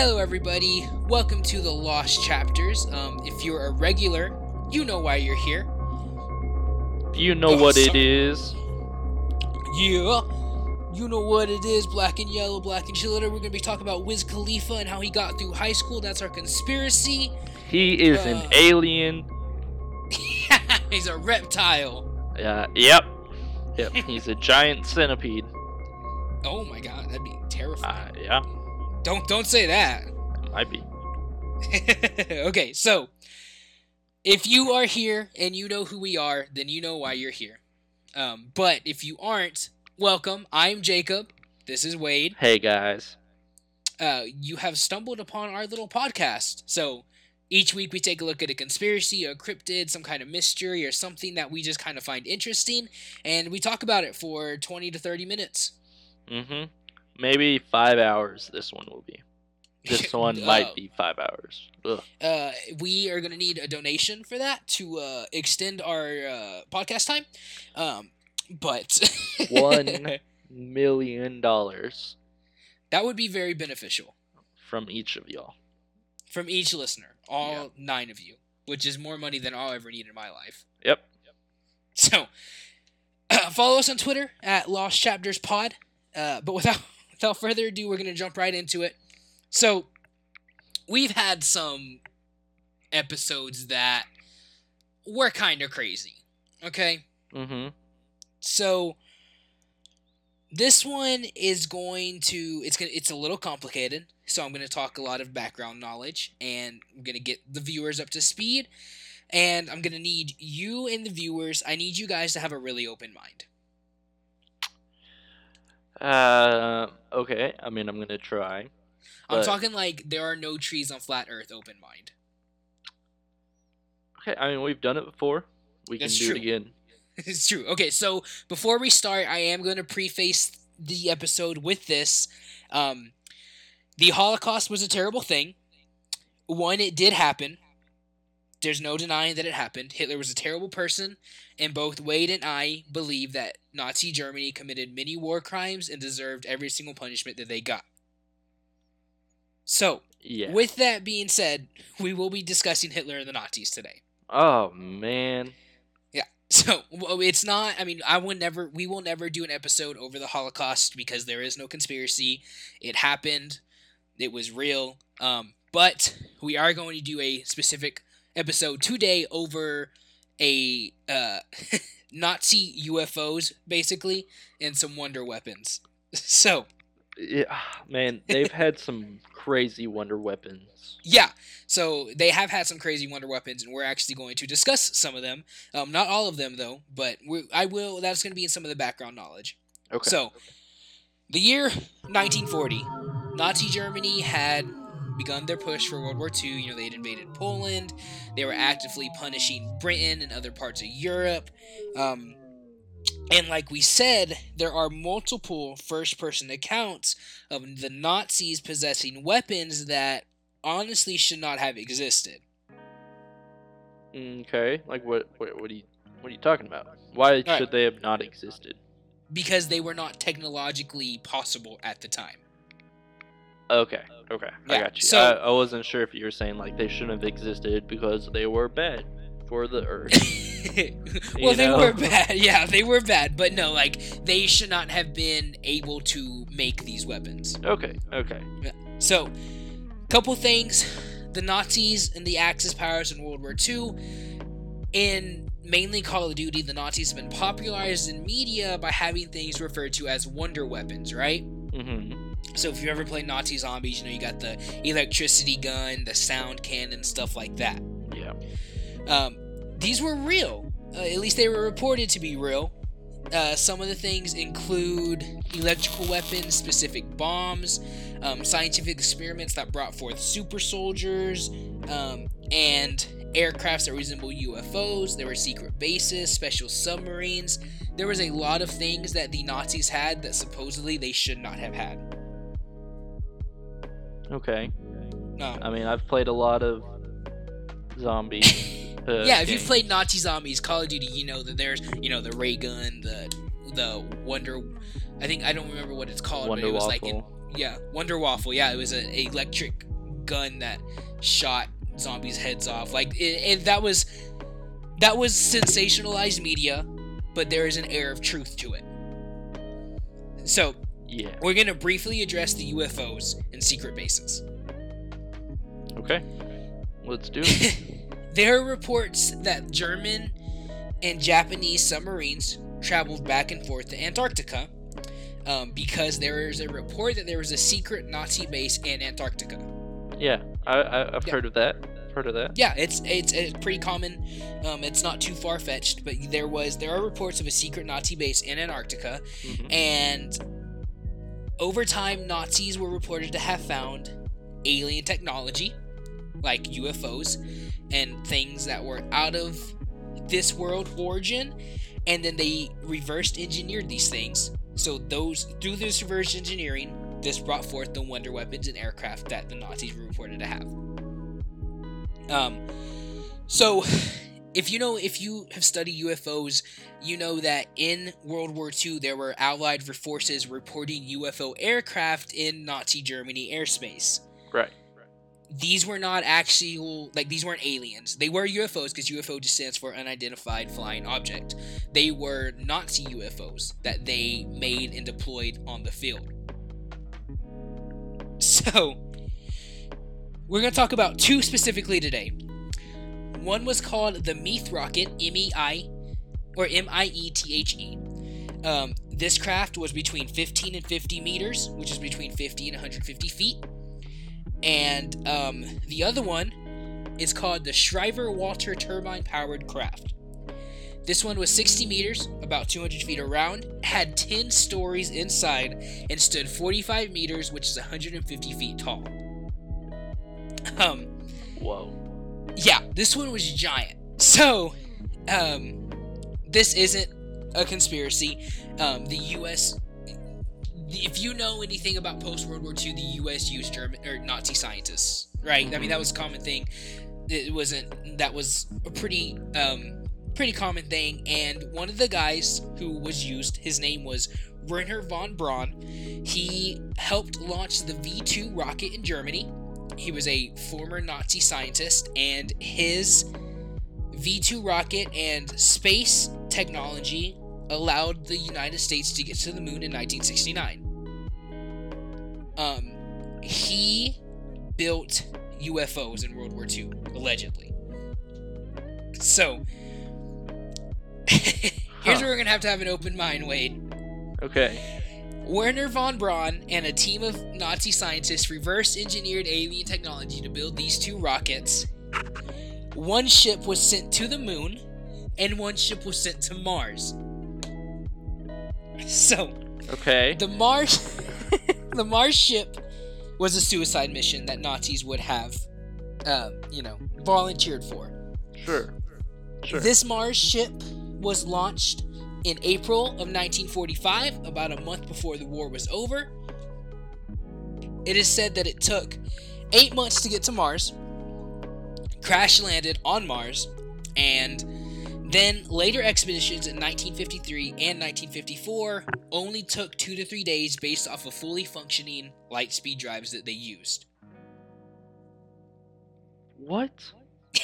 Hello, everybody. Welcome to the Lost Chapters. Um, if you're a regular, you know why you're here. You know Oh, what it sorry. is. Yeah. You know what it is, black and yellow, black and chiller. We're gonna be talking about Wiz Khalifa and how he got through high school. That's our conspiracy. He is Uh. an alien. He's a reptile. Uh, yep. Yep. He's a giant centipede. Oh my god, that'd be terrifying. Uh, yeah. Don't don't say that. Might be. okay, so if you are here and you know who we are, then you know why you're here. Um, but if you aren't, welcome. I'm Jacob. This is Wayde. Hey guys. Uh, you have stumbled upon our little podcast. So each week we take a look at a conspiracy, a cryptid, some kind of mystery, or something that we just kind of find interesting, and we talk about it for 20 to 30 minutes. Mm-hmm. Maybe five hours. This one will be. This one Uh, might be five hours. Uh, we are going to need a donation for that to uh, extend our uh, podcast time. Um, but One million dollars that would be very beneficial from each of y'all. from each listener, all nine of you, which is more money than I'll ever need in my life. Yep. So follow us on Twitter at Lost Chapters Pod. Uh, but without without further ado, we're going to jump right into it. So we've had some episodes that were kind of crazy. Okay. Mm-hmm. So this one is going to it's gonna it's a little complicated. So I'm going to talk a lot of background knowledge and I'm going to get the viewers up to speed and I'm going to need you and the viewers, I need you guys to have a really open mind. Uh. Okay. I mean, I'm gonna try. I'm But- talking like there are no trees on flat earth open mind. Okay. I mean, we've done it before. We That's can do true. it again. it's true. Okay, so before we start, I am going to preface the episode with this. Um, the Holocaust was a terrible thing. One, it did happen. There's no denying that it happened. Hitler was a terrible person, and both Wayde and I believe that Nazi Germany committed many war crimes and deserved every single punishment that they got. So, Yeah. with that being said, we will be discussing Hitler and the Nazis today. oh man. Yeah. So it's not. I mean, I would never. We will never do an episode over the Holocaust because there is no conspiracy. It happened. It was real. Um, but we are going to do a specific episode today over a uh, Nazi UFOs, basically, and some wonder weapons. So Yeah. Man, they've had some crazy wonder weapons. yeah, so they have had some crazy wonder weapons, and we're actually going to discuss some of them. Um, not all of them though, but we I will. That's going to be in some of the background knowledge. Okay. So, the year 1940, Nazi Germany had begun their push for World War II. You know, they had invaded Poland. They were actively punishing Britain and other parts of Europe. Um, and like we said, there are multiple first person accounts of the Nazis possessing weapons that honestly should not have existed. Okay, like what? What, what are you? What are you talking about? Why right. should they have not existed? Because they were not technologically possible at the time. Okay, okay, I got you. so- I, I wasn't sure if you were saying like they shouldn't have existed because they were bad for the Earth. well, they know? were bad. Yeah, they were bad. But no, like, they should not have been able to make these weapons. okay, okay. So, couple things. The Nazis and the Axis powers in World War II. In mainly Call of Duty, the Nazis have been popularized in media by having things referred to as wonder weapons, right? Mm-hmm. So if you ever play Nazi zombies, you know you got the electricity gun, the sound cannon, stuff like that. Yeah. Um, these were real. Uh, at least they were reported to be real. Uh, some of the things include electrical weapons, specific bombs, um, scientific experiments that brought forth super soldiers, um, and aircrafts that resemble UFOs. There were secret bases, special submarines. There was a lot of things that the Nazis had that supposedly they should not have had. Okay. Um, I mean, I've played a lot of zombie. Uh, yeah, if you've played Nazi zombies, Call of Duty, you know that there's, you know, the ray gun, the the Wonder, I think I don't remember what it's called, Wonder but it was like in Yeah, Wonder Waffle. Yeah, it was an electric gun that shot zombies' heads off. Like, it, it, that was that was sensationalized media, but there is an air of truth to it. So, Yeah. we're gonna briefly address the UFOs and secret bases. Okay. Let's do it. there are reports that German and Japanese submarines traveled back and forth to Antarctica um, because there is a report that there was a secret Nazi base in Antarctica. yeah. I, I I've Yeah. heard of that. Heard of that. Yeah, it's it's, it's pretty common. Um, it's not too far fetched, but there was there are reports of a secret Nazi base in Antarctica, Mhm. and over time, Nazis were reported to have found alien technology, like UFOs, and things that were out of this world origin, and then they reversed engineered these things. So those through this reverse engineering, this brought forth the wonder weapons and aircraft that the Nazis were reported to have. Um, so if you know if you have studied UFOs, you know that in World War II there were Allied forces reporting UFO aircraft in Nazi Germany airspace. Right. These were not actual like these weren't aliens. They were UFOs because UFO just stands for unidentified flying object. They were Nazi UFOs that they made and deployed on the field. So, we're going to talk about two specifically today. One was called the Miethe rocket, M E I or M I E T H E. Um, this craft was between 15 and 50 meters, which is between 50 and 150 feet. And um, the other one is called the Schriever Walter turbine powered craft. This one was 60 meters, about 200 feet around, had 10 stories inside, and stood 45 meters, which is 150 feet tall. Um, Whoa. Yeah, this one was giant. So, um, this isn't a conspiracy. Um, the U.S. If you know anything about post World War II, the U.S. used German or Nazi scientists, right? I mean, that was a common thing. It wasn't. That was a pretty, um, pretty common thing. And one of the guys who was used, his name was Wernher von Braun. He helped launch the V2 rocket in Germany. He was a former Nazi scientist, and his V2 rocket and space technology allowed the United States to get to the moon in 1969. Um, he built UFOs in World War II, allegedly. So, here's Huh. where we're gonna have to have an open mind, Wayde. Okay. Wernher von Braun and a team of Nazi scientists reverse engineered alien technology to build these two rockets. One ship was sent to the moon, and one ship was sent to Mars. So, Okay. the Mars the Mars ship was a suicide mission that Nazis would have um, you know, volunteered for. Sure. Sure. This Mars ship was launched in April of 1945, about a month before the war was over. It is said that it took eight months to get to Mars, crash landed on Mars, and then later expeditions in 1953 and 1954 only took two to three days based off of fully functioning light speed drives that they used. what?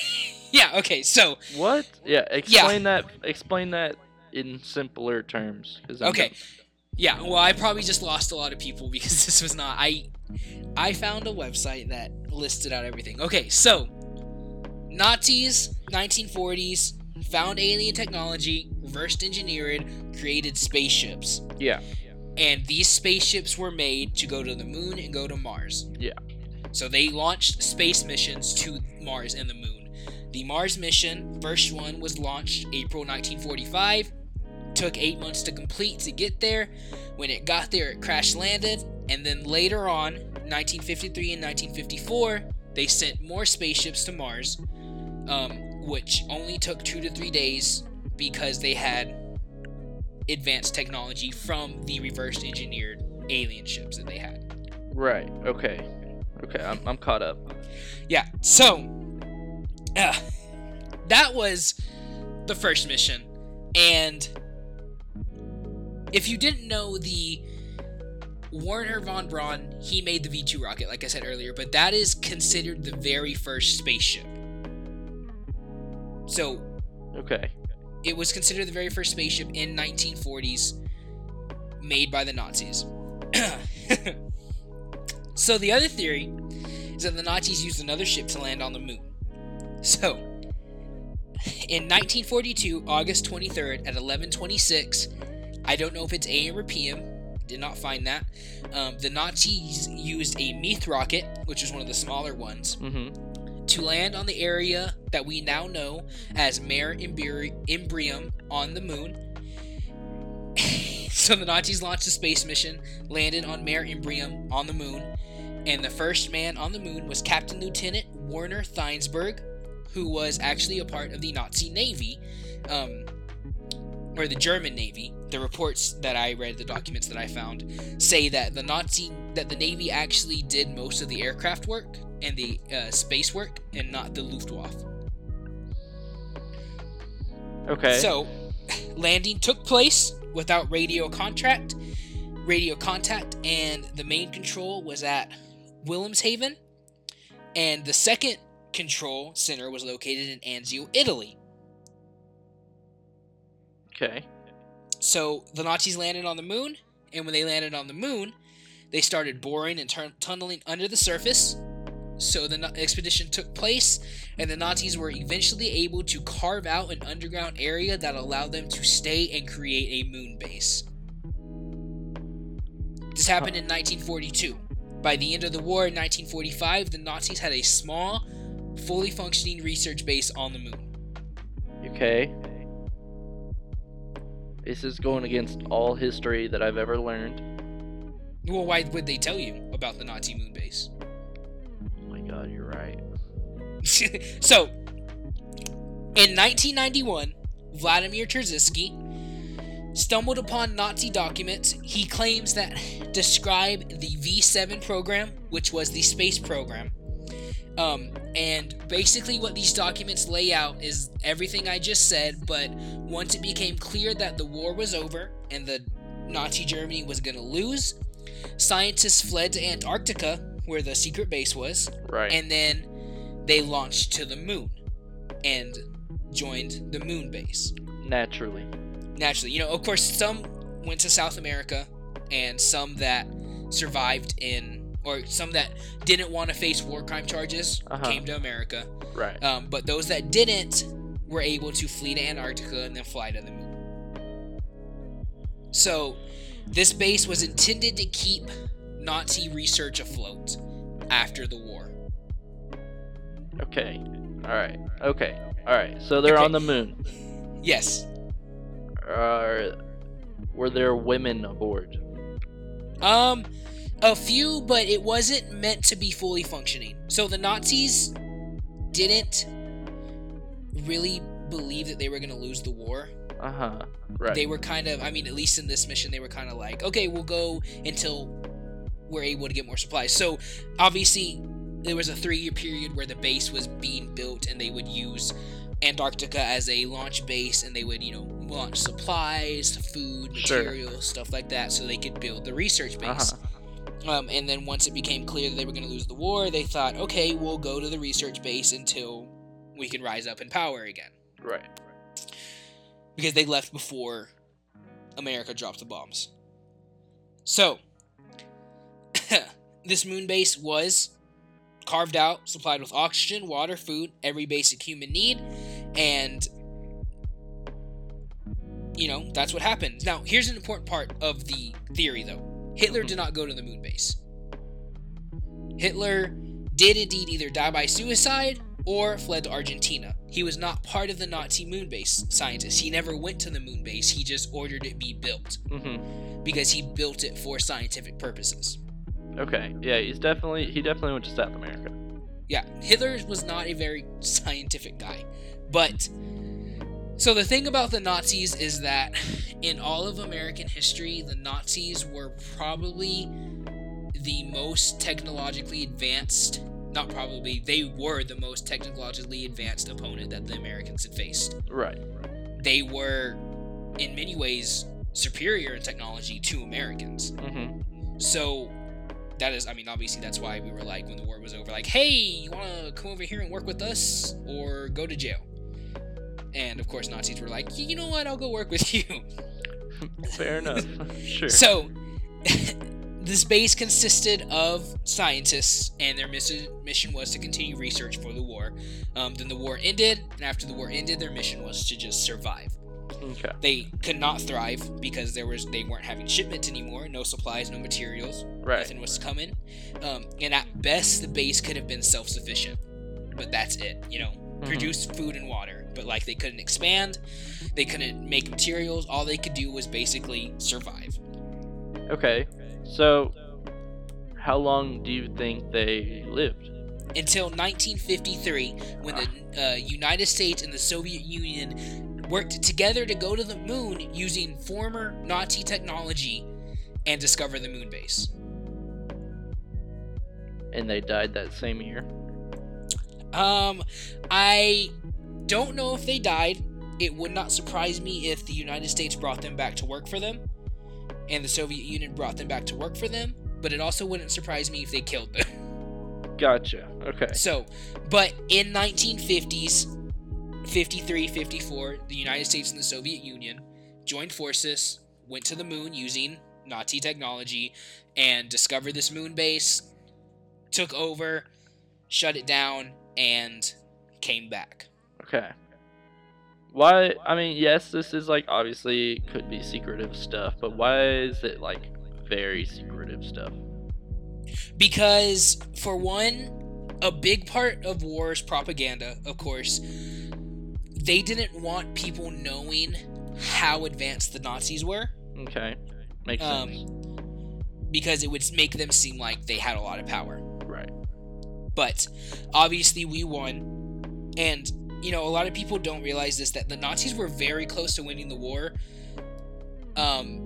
Yeah, okay, so What? Yeah. Explain that. Explain that in simpler terms. Okay. Yeah, well, I probably just lost a lot of people because this was not. I I found a website that listed out everything. Okay, so Nazis, 1940s, found alien technology, reversed engineered, created spaceships, Yeah. and these spaceships were made to go to the moon and go to Mars. Yeah. So they launched space missions to Mars and the moon. The Mars mission, first one, was launched April 1945. Took eight months to complete to get there. When it got there, it crash landed. And then later on, 1953 and 1954, they sent more spaceships to Mars, um, which only took two to three days because they had advanced technology from the reverse engineered alien ships that they had. Right. Okay. Okay. I'm, I'm caught up. Yeah, so uh, that was the first mission. And if you didn't know, the Wernher von Braun, he made the V 2 rocket, like I said earlier, but that is considered the very first spaceship. So, Okay. it was considered the very first spaceship in 1940s made by the Nazis. so, the other theory is that the Nazis used another ship to land on the moon. So, in 1942, August 23rd at 11:26, I don't know if it's AM or PM. Did not find that. Um, the Nazis used a Miethe rocket, which was one of the smaller ones, Mm-hmm. to land on the area that we now know as Mare Imbrium on the moon. so the Nazis launched a space mission, landed on Mare Imbrium on the moon, and the first man on the moon was Captain Lieutenant Werner Theinsberg, who was actually a part of the Nazi Navy, um, or the German Navy. The reports that I read, the documents that I found, say that the Nazi that the Navy actually did most of the aircraft work and the uh, space work, and not the Luftwaffe. Okay. So, landing took place without radio contract, radio contact, and the main control was at Wilhelmshaven, and the second control center was located in Anzio, Italy. okay. So the Nazis landed on the moon, and when they landed on the moon, they started boring and tunneling under the surface. So the expedition took place, and the Nazis were eventually able to carve out an underground area that allowed them to stay and create a moon base. This happened in 1942. By the end of the war in 1945, the Nazis had a small, fully functioning research base on the moon. Okay. This is going against all history that I've ever learned. Well, why would they tell you about the Nazi moon base? Oh my god, you're right. so, in 1991, Vladimir Terziski stumbled upon Nazi documents he claims that describe the V7 program, which was the space program. Um, and basically, what these documents lay out is everything I just said, but once it became clear that the war was over and the Nazi Germany was going to lose, scientists fled to Antarctica, where the secret base was, Right. and then they launched to the moon and joined the moon base. Naturally. Naturally, you know, of course, some went to South America, and some that survived in, or some that didn't want to face war crime charges Uh-huh. came to America. Right. Um, but those that didn't were able to flee to Antarctica and then fly to the moon. So, this base was intended to keep Nazi research afloat after the war. Okay. Alright. Okay. Alright. So they're Okay. on the moon. Yes. Are were there women aboard? Um, a few, but it wasn't meant to be fully functioning. So the Nazis didn't really believe that they were going to lose the war. Uh huh. Right. They were kind of, I mean, at least in this mission, they were kind of like, okay, we'll go until we're able to get more supplies. So obviously, there was a three year period where the base was being built and they would use Antarctica as a launch base and they would, you know, launch supplies, food, Sure. materials, stuff like that so they could build the research base. huh. Um, and then once it became clear that they were going to lose the war, they thought, okay, we'll go to the research base until we can rise up in power again. Right. Because they left before America dropped the bombs. So, this moon base was carved out, supplied with oxygen, water, food, every basic human need, and you know, that's what happened. Now, here's an important part of the theory though. Hitler did not go to the moon base. Hitler did indeed either die by suicide or fled to Argentina. He was not part of the Nazi moon base scientists. He never went to the moon base. He just ordered it be built Mm-hmm. because he built it for scientific purposes. Okay. Yeah. He's definitely he definitely went to South America. Yeah, Hitler was not a very scientific guy. But so the thing about the Nazis is that in all of American history, the Nazis were probably the most technologically advanced, not probably, they were the most technologically advanced opponent that the Americans had faced. Right. They were in many ways superior in technology to Americans. Mm-hmm. So that is, I mean, obviously that's why we were like, when the war was over, like, hey, you want to come over here and work with us or go to jail? And of course, Nazis were like, you know what, I'll go work with you. Fair enough. sure. So, this base consisted of scientists, and their mission mission was to continue research for the war. Um, then the war ended, and after the war ended, their mission was to just survive. okay. They could not thrive because there was they weren't having shipments anymore, no supplies, no materials, Right. nothing was coming. Um, and at best, the base could have been self-sufficient, but that's it. You know, Mhm. produce food and water, but like they couldn't expand, they couldn't make materials. All they could do was basically survive. Okay. So, how long do you think they lived? until 1953 when the uh, United States and the Soviet Union worked together to go to the moon using former Nazi technology and discover the moon base. And they died that same year. Um, I don't know if they died. It would not surprise me if the United States brought them back to work for them, and the Soviet Union brought them back to work for them. But it also wouldn't surprise me if they killed them. Gotcha. Okay. So, but in 1950s, 53, 54, the United States and the Soviet Union joined forces, went to the moon using Nazi technology, and discovered this moon base, took over, shut it down, and came back. Okay. Why? I mean, yes, this is like obviously could be secretive stuff, but why is it like very secretive stuff? Because, for one, a big part of war's propaganda, of course, they didn't want people knowing how advanced the Nazis were. Okay. Makes sense. um, because it would make them seem like they had a lot of power. Right. But obviously, we won, and you know a lot of people don't realize this that the Nazis were very close to winning the war. Um,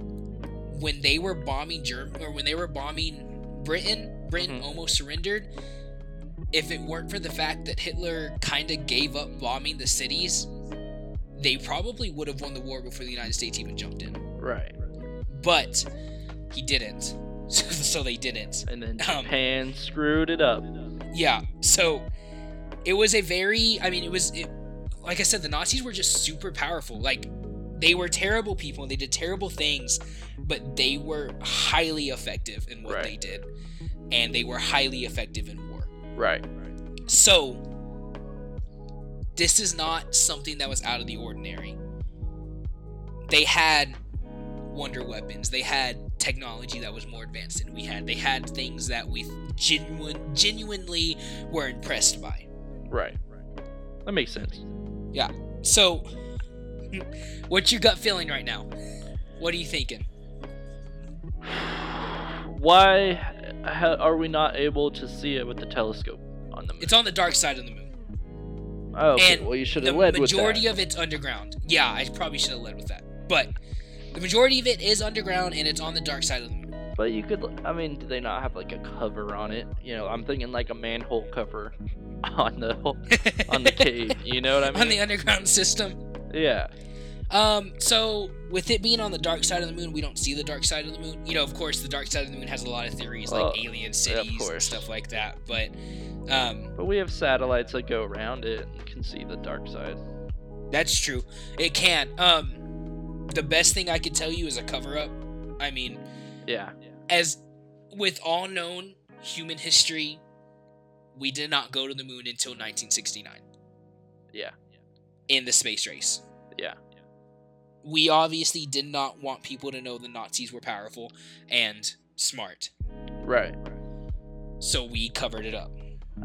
when they were bombing Germ or when they were bombing Britain, Britain Mhm. almost surrendered. If it weren't for the fact that Hitler kind of gave up bombing the cities, they probably would have won the war before the United States even jumped in Right. but he didn't. so they didn't. And then Um, screwed it up. Yeah. So it was a very. I mean, it was. It, like I said, the Nazis were just super powerful. Like they were terrible people and they did terrible things, but they were highly effective in what Right. they did, and they were highly effective in war. Right. So this is not something that was out of the ordinary. They had wonder weapons. They had technology that was more advanced than we had. They had things that we genuine, genuinely were impressed by. Right. That makes sense. Yeah. So, what's your gut feeling right now? What are you thinking? Why ha- are we not able to see it with the telescope on the moon? It's on the dark side of the moon. oh, okay. and well, you should have led with that. The majority of it's underground. Yeah, I probably should have led with that. But the majority of it is underground and it's on the dark side of the moon. But you could, I mean, do they not have like a cover on it? You know, I'm thinking like a manhole cover on the on the cave. You know what I mean? on the underground system. yeah. Um, so with it being on the dark side of the moon, we don't see the dark side of the moon. You know, of course, the dark side of the moon has a lot of theories like alien yeah, cities and stuff like that. But um, But we have satellites that go around it and can see the dark side. that's true. It can. Um, the best thing I could tell you is a cover up. I mean, Yeah. as with all known human history, we did not go to the moon until 1969 Yeah. in the space race. Yeah. We obviously did not want people to know the Nazis were powerful and smart, Right. so we covered it up.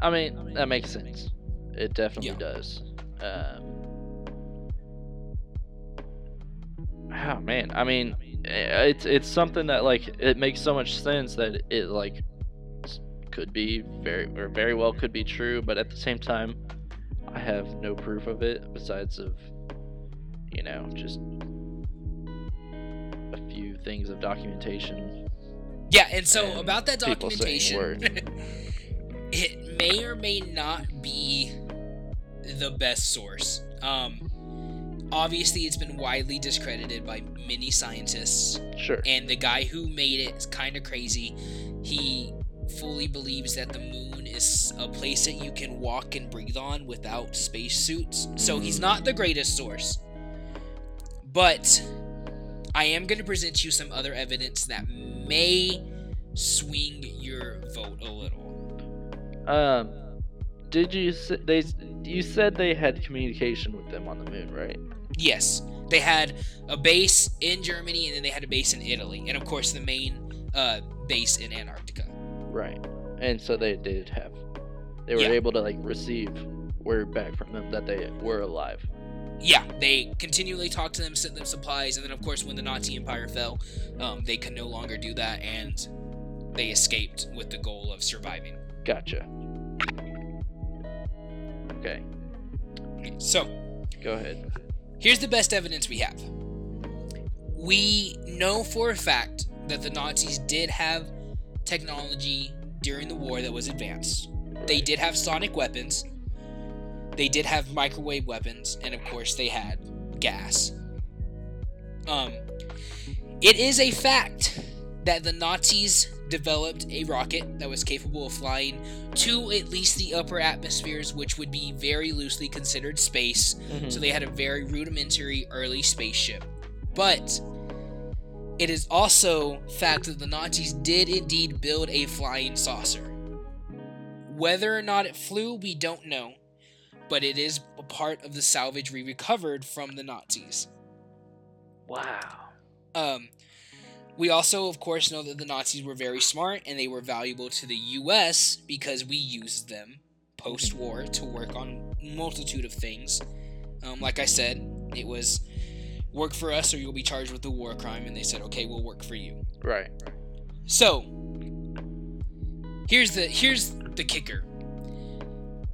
I mean, that makes sense. It definitely Yeah. does. Um, oh man, I mean, it's it's something that like it makes so much sense that it like could be very or very well could be true, but at the same time, I have no proof of it besides of you know just a few things of documentation. Yeah, and so And about that documentation, it may or may not be the best source. Um, obviously it's been widely discredited by many scientists Sure. and the guy who made it is kind of crazy he fully believes that the moon is a place that you can walk and breathe on without spacesuits. So he's not the greatest source. But i am going to present you some other evidence that may swing your vote a little. Um, did you s- they you said they had communication with them on the moon, right? Yes, they had a base in Germany, and then they had a base in Italy, and of course the main uh, base in Antarctica. Right. And so they did have they were Yeah. able to like receive word back from them that they were alive. Yeah, they continually talked to them, sent them supplies, and then of course when the Nazi Empire fell, um, they could no longer do that, and they escaped with the goal of surviving. Gotcha. Okay, So go ahead. here's the best evidence we have. We know for a fact that the Nazis did have technology during the war that was advanced. They did have sonic weapons. They did have microwave weapons, and of course, they had gas. Um, it is a fact that the Nazis developed a rocket that was capable of flying to at least the upper atmospheres, which would be very loosely considered space. Mhm. So they had a very rudimentary early spaceship. But it is also fact that the Nazis did indeed build a flying saucer. Whether or not it flew, we don't know, but it is a part of the salvage we recovered from the Nazis. Wow. Um, we also, of course, know that the Nazis were very smart and they were valuable to the U.S. because we used them post-war to work on multitude of things. Um, like I said, it was work for us or you'll be charged with a war crime, and they said, okay, we'll work for you. Right. So here's the here's the kicker.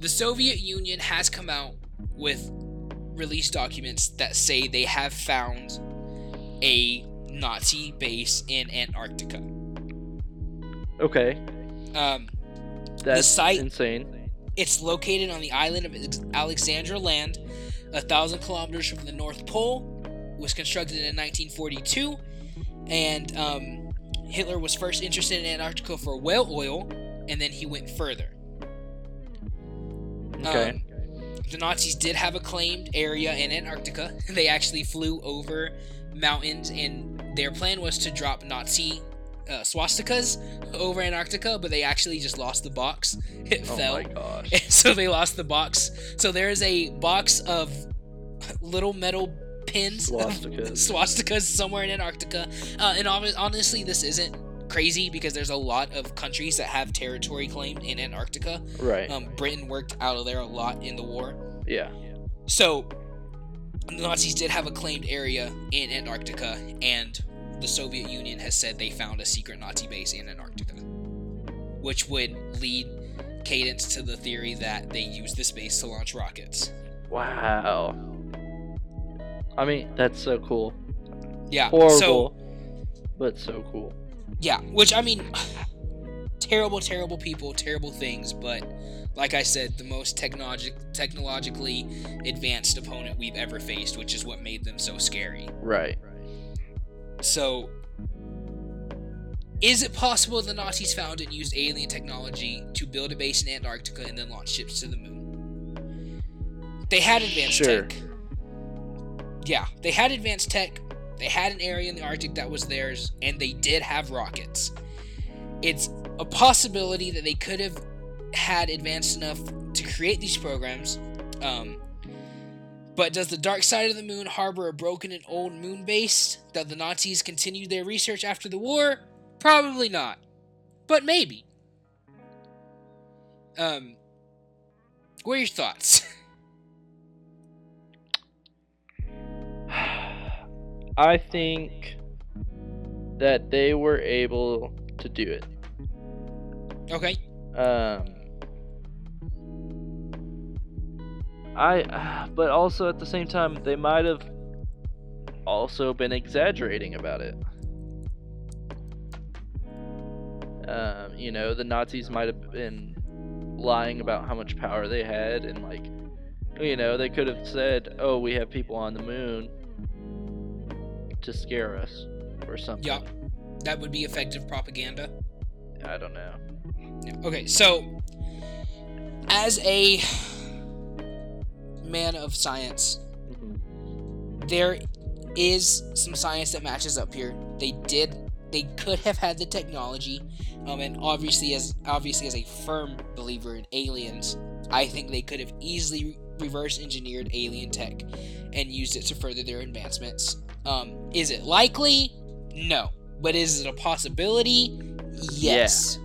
The Soviet Union has come out with release documents that say they have found a Nazi base in Antarctica. Okay. Um, That's site- insane. it's located on the island of Ex- Alexandra Land, a thousand kilometers from the North Pole. Was constructed in 1942, and um, Hitler was first interested in Antarctica for whale oil, and then he went further. Okay. Um, the Nazis did have a claimed area in Antarctica. They actually flew over mountains, and their plan was to drop Nazi uh, swastikas over Antarctica, but they actually just lost the box. It oh fell. my gosh. so they lost the box. So there is a box of little metal pins, Swastikas. swastikas somewhere in Antarctica. Uh, and honestly, this isn't crazy because there's a lot of countries that have territory claimed in Antarctica. Right. Um, Britain worked out of there a lot in the war. yeah. So the Nazis did have a claimed area in Antarctica, and the Soviet Union has said they found a secret Nazi base in Antarctica, which would lead Cadence to the theory that they used this base to launch rockets. Wow. I mean, that's so cool. Yeah. Horrible, So but so cool. yeah, which I mean, terrible, terrible people, terrible things, but like I said, the most technologic, technologically advanced opponent we've ever faced, which is what made them so scary. Right. So, is it possible the Nazis found and used alien technology to build a base in Antarctica and then launch ships to the moon? They had advanced Sure. tech. Yeah, they had advanced tech. They had an area in the Arctic that was theirs, and they did have rockets. It's a possibility that they could have had advanced enough to create these programs. Um, but does the dark side of the moon harbor a broken and old moon base that the Nazis continued their research after the war? Probably not. But maybe. Um what are your thoughts? I think that they were able to do it. okay. Um, I, but also at the same time, they might have also been exaggerating about it. Um, you know, the Nazis might have been lying about how much power they had and like You know, they could have said, "Oh, we have people on the moon to scare us," or something. Yeah, that would be effective propaganda. I don't know. Yeah. Okay, so as a man of science, Mhm. there is some science that matches up here. They did they could have had the technology, um, and obviously as obviously as a firm believer in aliens, I think they could have easily reverse engineered alien tech and used it to further their advancements. Um, is it likely? No. But is it a possibility? Yes.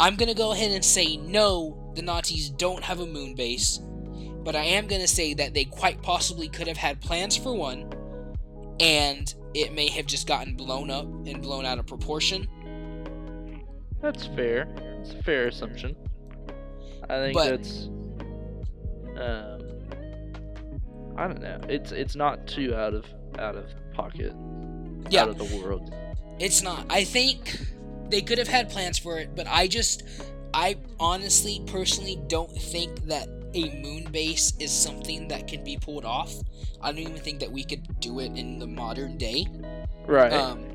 I'm gonna go ahead and say no, the Nazis don't have a moon base, but I am gonna say that they quite possibly could have had plans for one, and it may have just gotten blown up and blown out of proportion. That's fair. It's a fair assumption. I think But- that's. Um, I don't know. It's it's not too out of out of pocket. Yeah. Out of the world. It's not. I think they could have had plans for it, but I just, I honestly, personally don't think that a moon base is something that can be pulled off. I don't even think that we could do it in the modern day. Right. Um,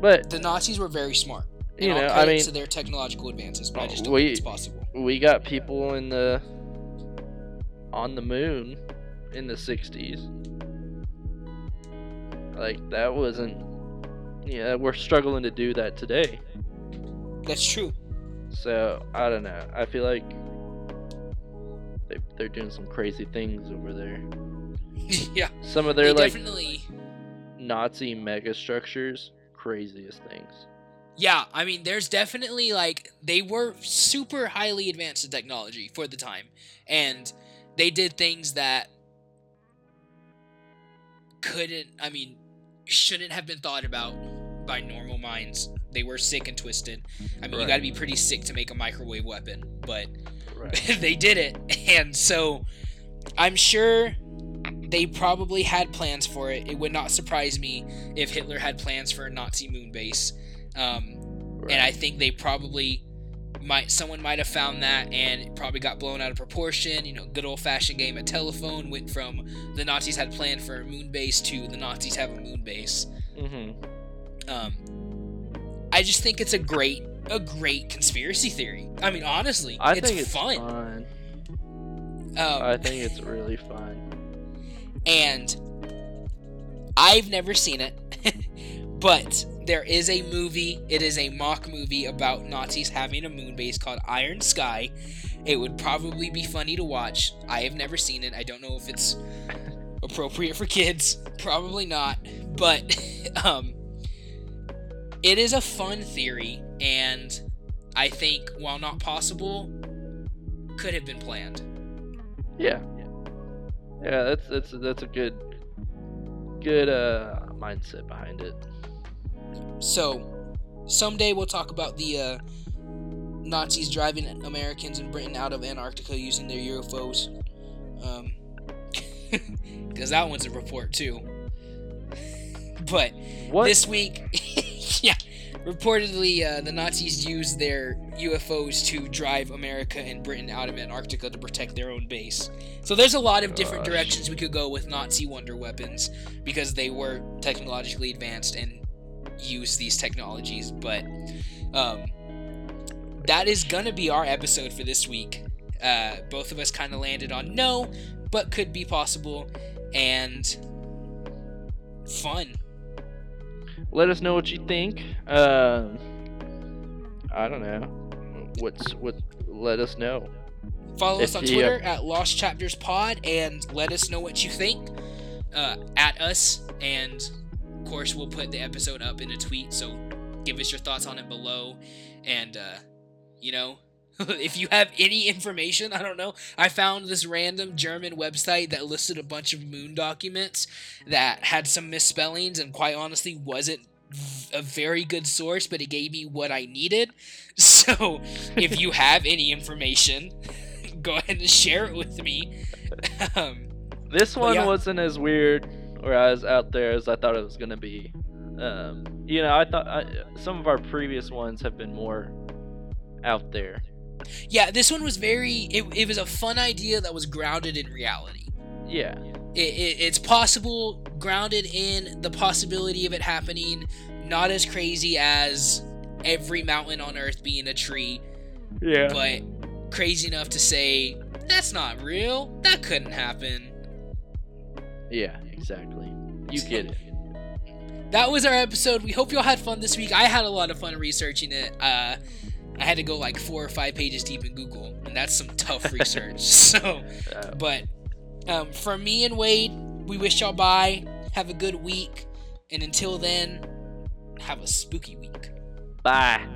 but the Nazis were very smart. you know, I mean, to their technological advances, but I just don't we- think it's possible. we got people in the on the moon in the 60s like that wasn't yeah we're struggling to do that today. That's true. so i don't know. I feel like they, they're doing some crazy things over there. Yeah, some of their like definitely. nazi mega structures craziest things. Yeah, I mean, there's definitely like they were super highly advanced in technology for the time, and they did things that couldn't. I mean, shouldn't have been thought about by normal minds. They were sick and twisted. I mean, you got to be pretty sick to make a microwave weapon, but right they did it, and so I'm sure they probably had plans for it. It would not surprise me if Hitler had plans for a Nazi moon base. Um, and I think they probably might someone might have found that and probably got blown out of proportion. You know, good old fashioned game of telephone went from the Nazis had planned for a moon base to the Nazis have a moon base. hmm Um, I just think it's a great a great conspiracy theory. I mean, honestly, i it's think it's fun. fun Um, i think it's really fun and I've never seen it, but there is a movie. It is a mock movie about Nazis having a moon base called Iron Sky. It would probably be funny to watch. I have never seen it. I don't know if it's appropriate for kids. Probably not. But um, it is a fun theory, and I think while not possible, could have been planned. Yeah. Yeah, that's that's that's a good good uh mindset behind it. So, someday we'll talk about the uh, Nazis driving Americans and Britain out of Antarctica using their UFOs. Um, because that one's a report too. But What this week, yeah, reportedly uh, the Nazis used their UFOs to drive America and Britain out of Antarctica to protect their own base. So there's a lot of different Gosh. directions we could go with Nazi wonder weapons because they were technologically advanced and used these technologies. But um, that is gonna be our episode for this week. Uh, both of us kind of landed on no, but could be possible and fun. Let us know what you think. Um I don't know. What's what let us know. Follow us If on you- Twitter at Lost Chapters Pod and let us know what you think uh, at us. And of course, we'll put the episode up in a tweet. So give us your thoughts on it below. And, uh, you know, if you have any information, I don't know. I found this random German website that listed a bunch of moon documents that had some misspellings and quite honestly wasn't a very good source, but it gave me what I needed. So if you have any information, go ahead and share it with me. Um, This one yeah. wasn't as weird or as out there as I thought it was gonna be. Um, you know, I thought I, some of our previous ones have been more out there. Yeah, this one was very. It, it was a fun idea that was grounded in reality. Yeah. It, it, it's possible, grounded in the possibility of it happening, not as crazy as every mountain on Earth being a tree, Yeah. but crazy enough to say that's not real. That couldn't happen. yeah, exactly. You get it. That was our episode. We hope y'all had fun this week. I had a lot of fun researching it. Uh, I had to go like four or five pages deep in Google, and that's some tough research. So, but um, from me and Wayde, we wish y'all bye. Have a good week, and until then, have a spooky week. bye.